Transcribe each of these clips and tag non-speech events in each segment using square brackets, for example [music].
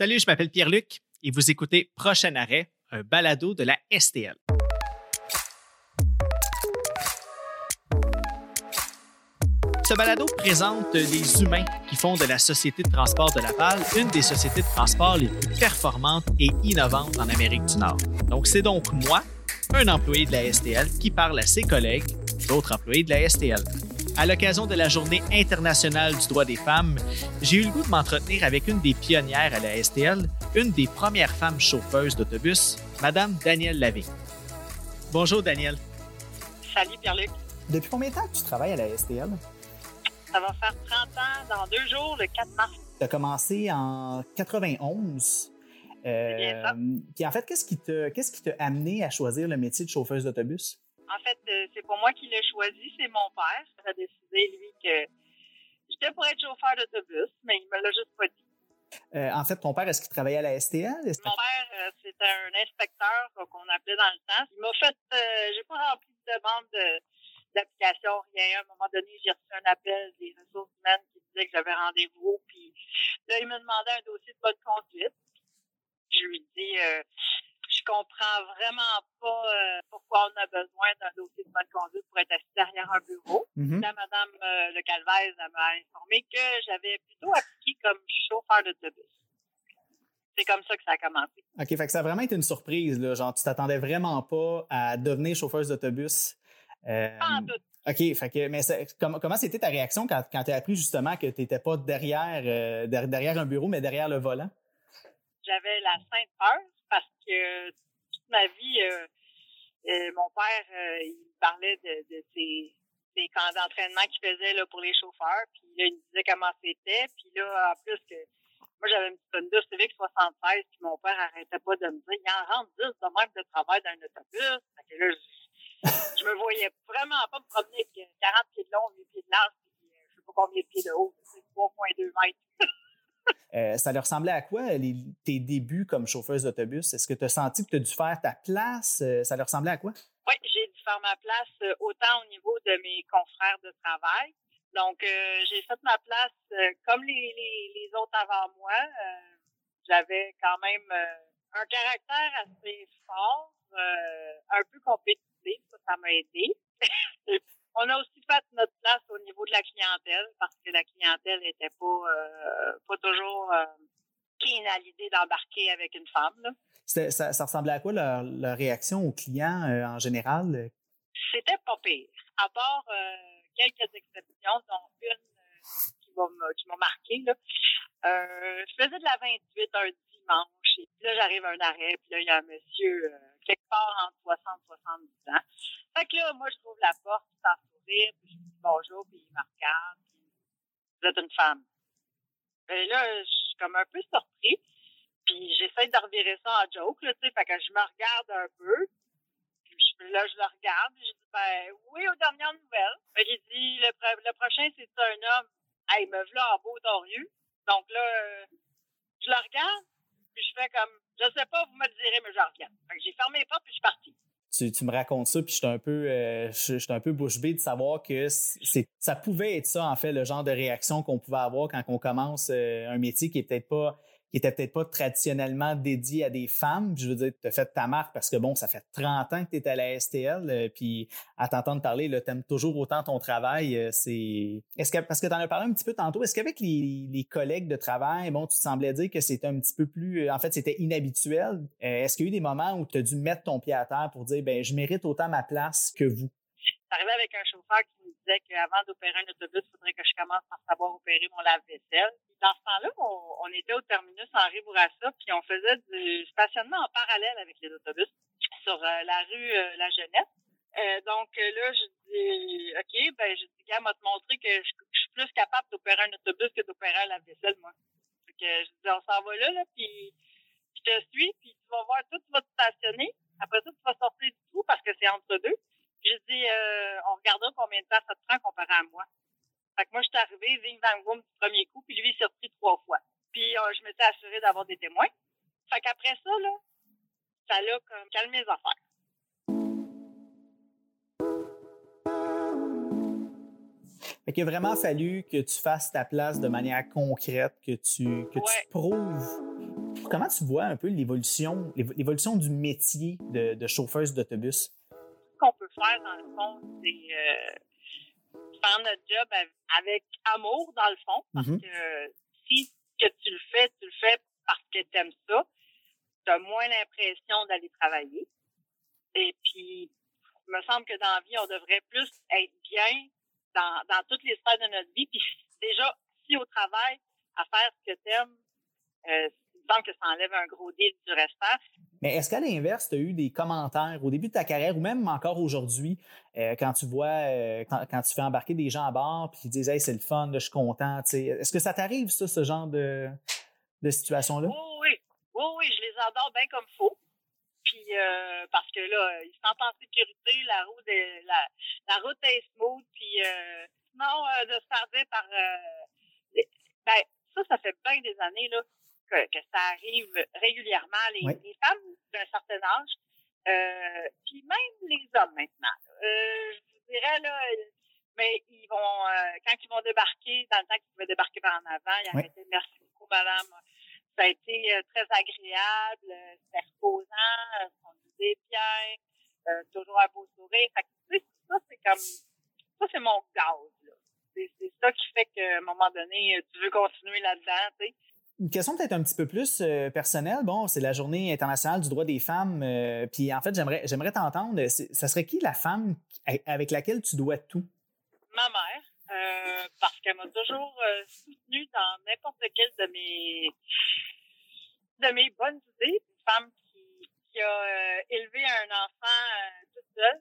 Salut, je m'appelle Pierre-Luc et vous écoutez Prochain arrêt, un balado de la STL. Ce balado présente les humains qui font de la Société de transport de Laval une des sociétés de transport les plus performantes et innovantes en Amérique du Nord. Donc, c'est donc moi, un employé de la STL, qui parle à ses collègues, d'autres employés de la STL. À l'occasion de la Journée internationale du droit des femmes, j'ai eu le goût de m'entretenir avec une des pionnières à la STL, une des premières femmes chauffeuses d'autobus, Madame Danielle Lavigne. Bonjour Danielle. Salut Pierre-Luc. Depuis combien de temps tu travailles à la STL? Ça va faire 30 ans dans deux jours, le 4 mars. Tu as commencé en 91. Euh, puis en fait, qu'est-ce qui t'a qu'est-ce qui t'a amené à choisir le métier de chauffeuse d'autobus? En fait, euh, c'est pour moi qui l'ai choisi, c'est mon père. Il a décidé, lui, que j'étais pour être chauffeur d'autobus, mais il me l'a juste pas dit. Euh, en fait, ton père, est-ce qu'il travaillait à la STL? Mon père, euh, c'était un inspecteur qu'on appelait dans le temps. Il m'a fait, j'ai pas rempli de demande d'application, rien. À un moment donné, j'ai reçu un appel des ressources humaines qui disait que j'avais rendez-vous. Puis là, il me demandait un dossier de bonne conduite. Je lui dis, je comprends vraiment pas euh, pourquoi on a besoin d'un dossier de bonne conduite pour être assis derrière un bureau. Mhm. La madame euh, Le Calvaise m'a informé que j'avais plutôt appliqué comme chauffeur d'autobus. C'est comme ça que ça a commencé. OK, fait que ça a vraiment été une surprise, là. Genre, tu t'attendais vraiment pas à devenir chauffeuse d'autobus. Euh, pas en tout. OK, fait que, mais comment, c'était ta réaction quand, quand tu as appris justement que tu n'étais pas derrière, euh, derrière un bureau, mais derrière le volant? J'avais la sainte peur toute ma vie, euh, euh, mon père, euh, il parlait de, ses, camps d'entraînement qu'il faisait là, pour les chauffeurs. Puis là, il me disait comment c'était. Puis là, en plus que moi, j'avais une petite Honda Civic 76, puis mon père arrêtait pas de me dire, il en rentre 10 de même de travail dans un autobus. Que là, je, me voyais vraiment pas me promener avec 40 pieds de long, 8 pieds de large, puis je sais pas combien de pieds de haut, c'est 3,2 mètres. [laughs] [laughs] Euh, ça leur ressemblait à quoi, tes débuts comme chauffeuse d'autobus? Est-ce que tu as senti que tu as dû faire ta place? Euh, ça leur ressemblait à quoi? Oui, j'ai dû faire ma place euh, autant au niveau de mes confrères de travail. Donc, j'ai fait ma place comme les, autres avant moi. J'avais quand même un caractère assez fort, un peu compétitif, ça, ça m'a aidé. [laughs] On a aussi fait notre place au niveau de la clientèle parce que la clientèle n'était pas, euh, pas toujours euh, keen à l'idée d'embarquer avec une femme. Ça, ça, ressemblait à quoi leur, leur réaction aux clients euh, en général? C'était pas pire. À part euh, quelques exceptions, dont une qui m'a marqué. Là. je faisais de la 28 un dimanche et puis là j'arrive à un arrêt puis là il y a un monsieur part entre 60 et 70 ans. Fait que là, moi, je trouve la porte sans sourire, puis je dis bonjour, puis il me regarde, puis vous êtes une femme. Et là, je suis comme un peu surpris, puis j'essaie de revirer ça en joke, là, tu sais, fait que je me regarde un peu, puis là, je le regarde, puis je dis, ben oui, aux dernières nouvelles. Fait qu'il dit, le, prochain, c'est un homme? Hey, me voilà en beau d'Orieux. Donc là, je le regarde, puis je fais comme, je sais pas, vous me direz, mais je que j'ai fermé les portes, puis je suis partie tu, me racontes ça, puis je suis un peu, euh, un peu bouche bée de savoir que c'est, ça pouvait être ça, en fait, le genre de réaction qu'on pouvait avoir quand on commence euh, un métier qui est peut-être pas qui était peut-être pas traditionnellement dédié à des femmes. Je veux dire, tu as fait ta marque parce que bon, ça fait 30 ans que tu es à la STL, euh, puis à t'entendre parler, tu aimes toujours autant ton travail. Euh, c'est est-ce que parce que tu en as parlé un petit peu tantôt, est-ce qu'avec les, collègues de travail, bon, tu semblais dire que c'était un petit peu plus euh, en fait, c'était inhabituel? est-ce qu'il y a eu des moments où tu as dû mettre ton pied à terre pour dire ben je mérite autant ma place que vous? J'arrivais avec un chauffeur qui qu'avant d'opérer un autobus, il faudrait que je commence par savoir opérer mon lave-vaisselle. Dans ce temps-là, on, était au terminus Henri Bourassa, puis on faisait du stationnement en parallèle avec les autobus sur euh, la rue euh, La Jeunesse. Euh, donc là, je dis OK, ben je dis gars, m'a te montrer que je, suis plus capable d'opérer un autobus que d'opérer un lave-vaisselle, moi. Je dis on s'en va là, là, puis je te suis, puis tu vas voir, tout, tu vas te stationner. Après ça, tu vas sortir du trou parce que c'est entre deux. J'ai dit, euh, on regardera combien de temps ça te prend comparé à moi. Fait que moi, je suis arrivée, ving, bang, boum, du premier coup, puis lui, il s'est repris trois fois. Puis euh, je m'étais assurée d'avoir des témoins. Fait qu'après ça, là, ça l'a comme calmé les affaires. Fait qu'il a vraiment fallu que tu fasses ta place de manière concrète, que tu, que tu prouves comment tu vois un peu l'évolution, l'évolution du métier de, de chauffeuse d'autobus? Qu'on peut faire, dans le fond, c'est euh, faire notre job avec amour, dans le fond, parce mm-hmm. que si que tu le fais, tu le fais parce que tu aimes ça, tu as moins l'impression d'aller travailler. Et puis, il me semble que dans la vie, on devrait plus être bien dans, dans toutes les sphères de notre vie. Puis déjà, si au travail, à faire ce que tu aimes, euh, il me semble que ça enlève un gros deal du restant. Mais est-ce qu'à l'inverse, tu as eu des commentaires au début de ta carrière ou même encore aujourd'hui, euh, quand tu vois, euh, quand, tu fais embarquer des gens à bord puis ils disent Hey, c'est le fun, je suis content. Est-ce que ça t'arrive, ça, ce genre de, de situation-là? Oui, oui. Oui, oui, je les adore bien comme faut. Puis euh, parce que là, ils sont en sécurité, la route est, la, route est smooth, puis euh, sinon de se faire par ben, ça, ça fait bien des années là, que, que ça arrive régulièrement, les, les femmes d'un certain âge, euh, puis même les hommes maintenant. Euh, je vous dirais, là, mais ils vont, euh, quand ils vont débarquer, dans le temps qu'ils pouvaient débarquer par en avant, ils oui. arrêtaient, merci beaucoup, madame. Ça a été très agréable, c'était reposant, on disait bien, toujours un beau sourire. Fait que, ça, c'est comme, ça, c'est mon gaz, là. C'est ça qui fait qu'à un moment donné, tu veux continuer là-dedans, tu sais. Une question peut-être un petit peu plus euh, personnelle. Bon, c'est la journée internationale du droit des femmes. Euh, puis en fait, j'aimerais, j'aimerais t'entendre. Ça serait qui la femme avec laquelle tu dois tout? Ma mère, euh, parce qu'elle m'a toujours soutenue dans n'importe quelle de mes de mes bonnes idées. Une femme qui, qui a élevé un enfant seule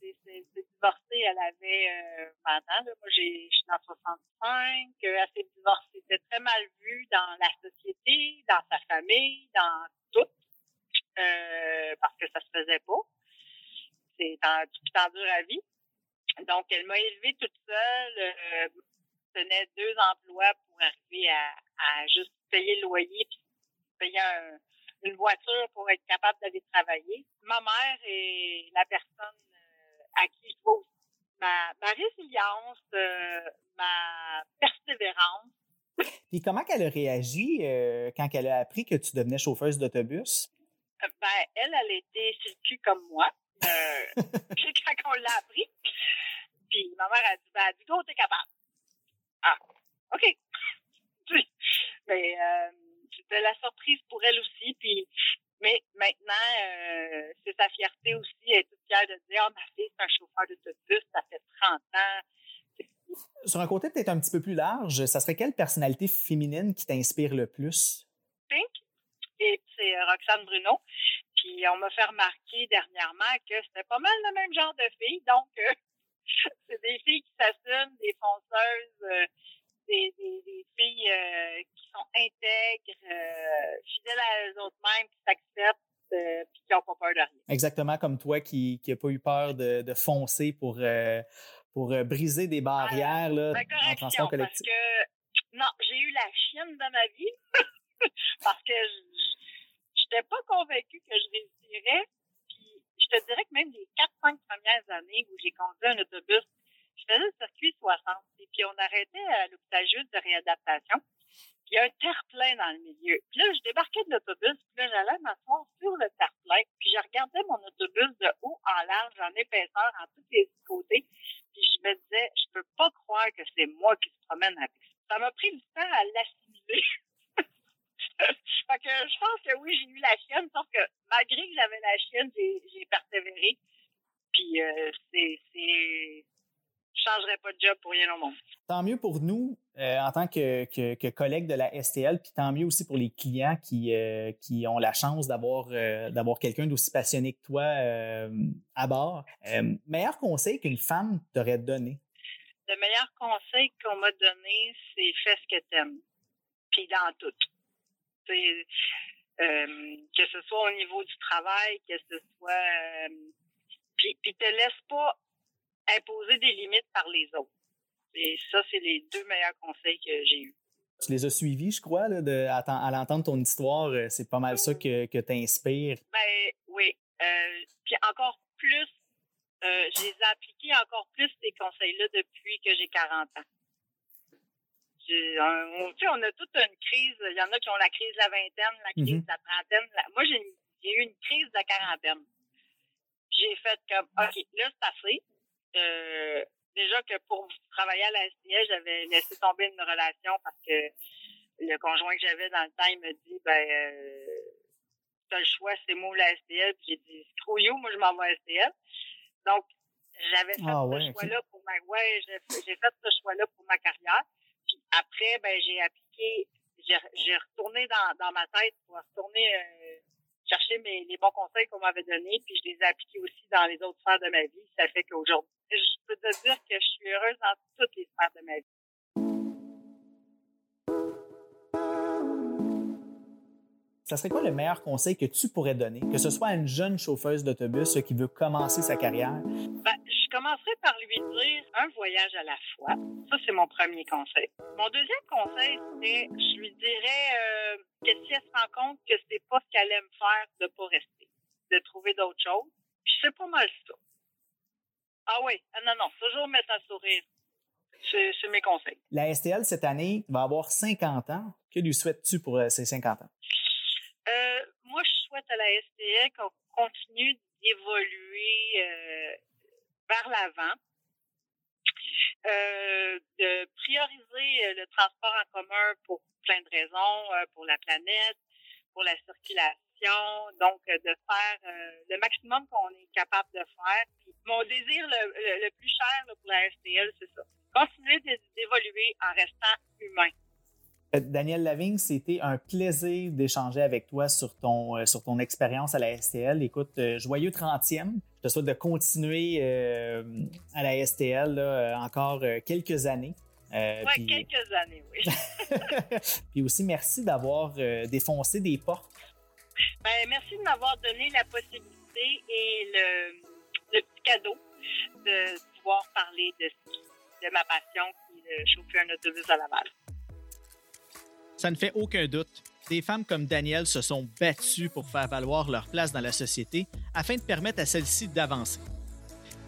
s'est divorcée, elle avait euh, 20 ans. Là. Moi, j'ai, je suis dans 65. Elle s'est divorcée. C'était très mal vu dans la société, dans sa famille, dans tout, euh, parce que ça se faisait pas. C'est temps dur à vie. Donc, elle m'a élevée toute seule. Euh, tenait deux emplois pour arriver à, à juste payer le loyer puis payer un, une voiture pour être capable d'aller travailler. Ma mère est la personne à qui je trouve ma, ma résilience, euh, ma persévérance. Puis comment qu'elle a réagi euh, quand elle a appris que tu devenais chauffeuse d'autobus? Euh, ben, elle, elle était sur le comme moi. Euh, [laughs] quand on l'a appris. Puis ma mère a dit, ben, du coup, t'es capable. Ah, OK. C'était la surprise pour elle aussi. Puis mais maintenant, euh, c'est sa fierté aussi. Elle est toute fière de dire, oh, ma fille, c'est un chauffeur d'autobus, ça fait 30 ans. Sur un côté peut-être un petit peu plus large, ça serait quelle personnalité féminine qui t'inspire le plus? Pink. Et c'est euh, Roxane Bruno. Puis on m'a fait remarquer dernièrement que c'était pas mal le même genre de filles. Donc, euh, [laughs] c'est des filles qui s'assument, des fonceuses, des, des, filles euh, qui sont intègres, euh, fidèles à eux-mêmes, qui s'acceptent, euh, puis qui n'ont pas peur de rien. Exactement comme toi qui n'a pas eu peur de, de foncer pour, pour briser des barrières là, en transport collectif. Parce que, non, j'ai eu la chienne dans ma vie [laughs] parce que je n'étais pas convaincue que je réussirais. Puis je te dirais que même les 4-5 premières années où j'ai conduit un autobus je faisais le circuit 60. Et puis, on arrêtait à l'hôpital juste de réadaptation. Puis, il y a un terre-plein dans le milieu. Puis là, je débarquais de l'autobus. Puis là, j'allais m'asseoir sur le terre-plein. Puis, je regardais mon autobus de haut en large, en épaisseur, en tous les côtés. Puis, je me disais, je peux pas croire que c'est moi qui se promène avec ça. Ça m'a pris du temps à l'assimiler. [laughs] fait que je pense que oui, j'ai eu la chienne, sauf que malgré que j'avais la chienne, j'ai persévéré. Puis euh, c'est je changerais pas de job pour rien au monde. Tant mieux pour nous euh, en tant que, que, collègues de la STL, puis tant mieux aussi pour les clients qui, euh, qui ont la chance d'avoir euh, d'avoir quelqu'un d'aussi passionné que toi à bord. meilleur conseil qu'une femme t'aurait donné? Le meilleur conseil qu'on m'a donné, c'est fais ce que t'aimes. Puis dans tout. que ce soit au niveau du travail, que ce soit... puis, puis te laisse pas imposer des limites par les autres. Et ça, c'est les deux meilleurs conseils que j'ai eus. Tu les as suivis, je crois, là, de, à, l'entendre ton histoire. Euh, c'est pas mal ça que, que t'inspire. Ben oui. Euh, puis encore plus, euh, je les ai appliqués encore plus, ces conseils-là, depuis que j'ai 40 ans. on, on a toute une crise. Il y en a qui ont la crise de la vingtaine, la crise mm-hmm. de la trentaine. Moi, j'ai eu une crise de la quarantaine. J'ai fait comme, OK, là, c'est assez. Euh, déjà que pour travailler à la STL, j'avais laissé tomber une relation parce que le conjoint que j'avais dans le temps, il me dit, ben, euh, t'as le choix, c'est moi ou la. Puis j'ai dit, screw you, moi, je m'en vais à STL. Donc, j'avais fait ah ce choix-là pour ma, ouais, j'ai fait ce choix-là pour ma carrière. Puis après, ben, j'ai appliqué, j'ai retourné dans, dans ma tête pour retourner euh, chercher mes, les bons conseils qu'on m'avait donnés, puis je les ai appliqués aussi dans les autres sphères de ma vie. Ça fait qu'aujourd'hui, je peux te dire que je suis heureuse dans toutes les sphères de ma vie. Ça serait quoi le meilleur conseil que tu pourrais donner, que ce soit à une jeune chauffeuse d'autobus qui veut commencer sa carrière? Ben, je commencerai par lui dire un voyage à la fois. Ça, c'est mon premier conseil. Mon deuxième conseil, c'est, je lui dirais euh, que si elle se rend compte que c'est pas ce qu'elle aime faire, de pas rester, de trouver d'autres choses. Puis c'est pas mal ça. Ah oui, ah non, non, toujours mettre un sourire. C'est mes conseils. La STL, cette année, va avoir 50 ans. Que lui souhaites-tu pour ces 50 ans? Euh, moi, je souhaite à la STL qu'on continue d'évoluer euh, vers l'avant, euh, de prioriser le transport en commun pour plein de raisons, pour la planète, pour la circulation, donc de faire le maximum qu'on est capable de faire. mon désir le plus cher pour la STL, c'est ça. Continuer d'évoluer en restant humain. Euh, Daniel Lavigne, c'était un plaisir d'échanger avec toi sur ton, euh, sur ton expérience à la STL. Écoute, euh, joyeux 30e. Je te souhaite de continuer à la STL encore quelques années. oui, quelques années, oui. puis aussi, merci d'avoir défoncé des portes. Ben, merci de m'avoir donné la possibilité et le, le, petit cadeau de pouvoir parler de, de ma passion qui est de chauffer un autobus à Laval. Ça ne fait aucun doute. Des femmes comme Danielle se sont battues pour faire valoir leur place dans la société afin de permettre à celle-ci d'avancer.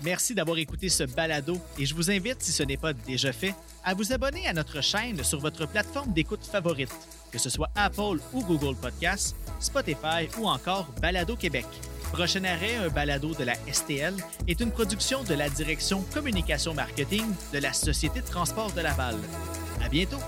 Merci d'avoir écouté ce balado et je vous invite, si ce n'est pas déjà fait, à vous abonner à notre chaîne sur votre plateforme d'écoute favorite, que ce soit Apple ou Google Podcasts, Spotify ou encore Balado Québec. Prochain arrêt, un balado de la STL, est une production de la direction communication marketing de la Société de transport de Laval. À bientôt!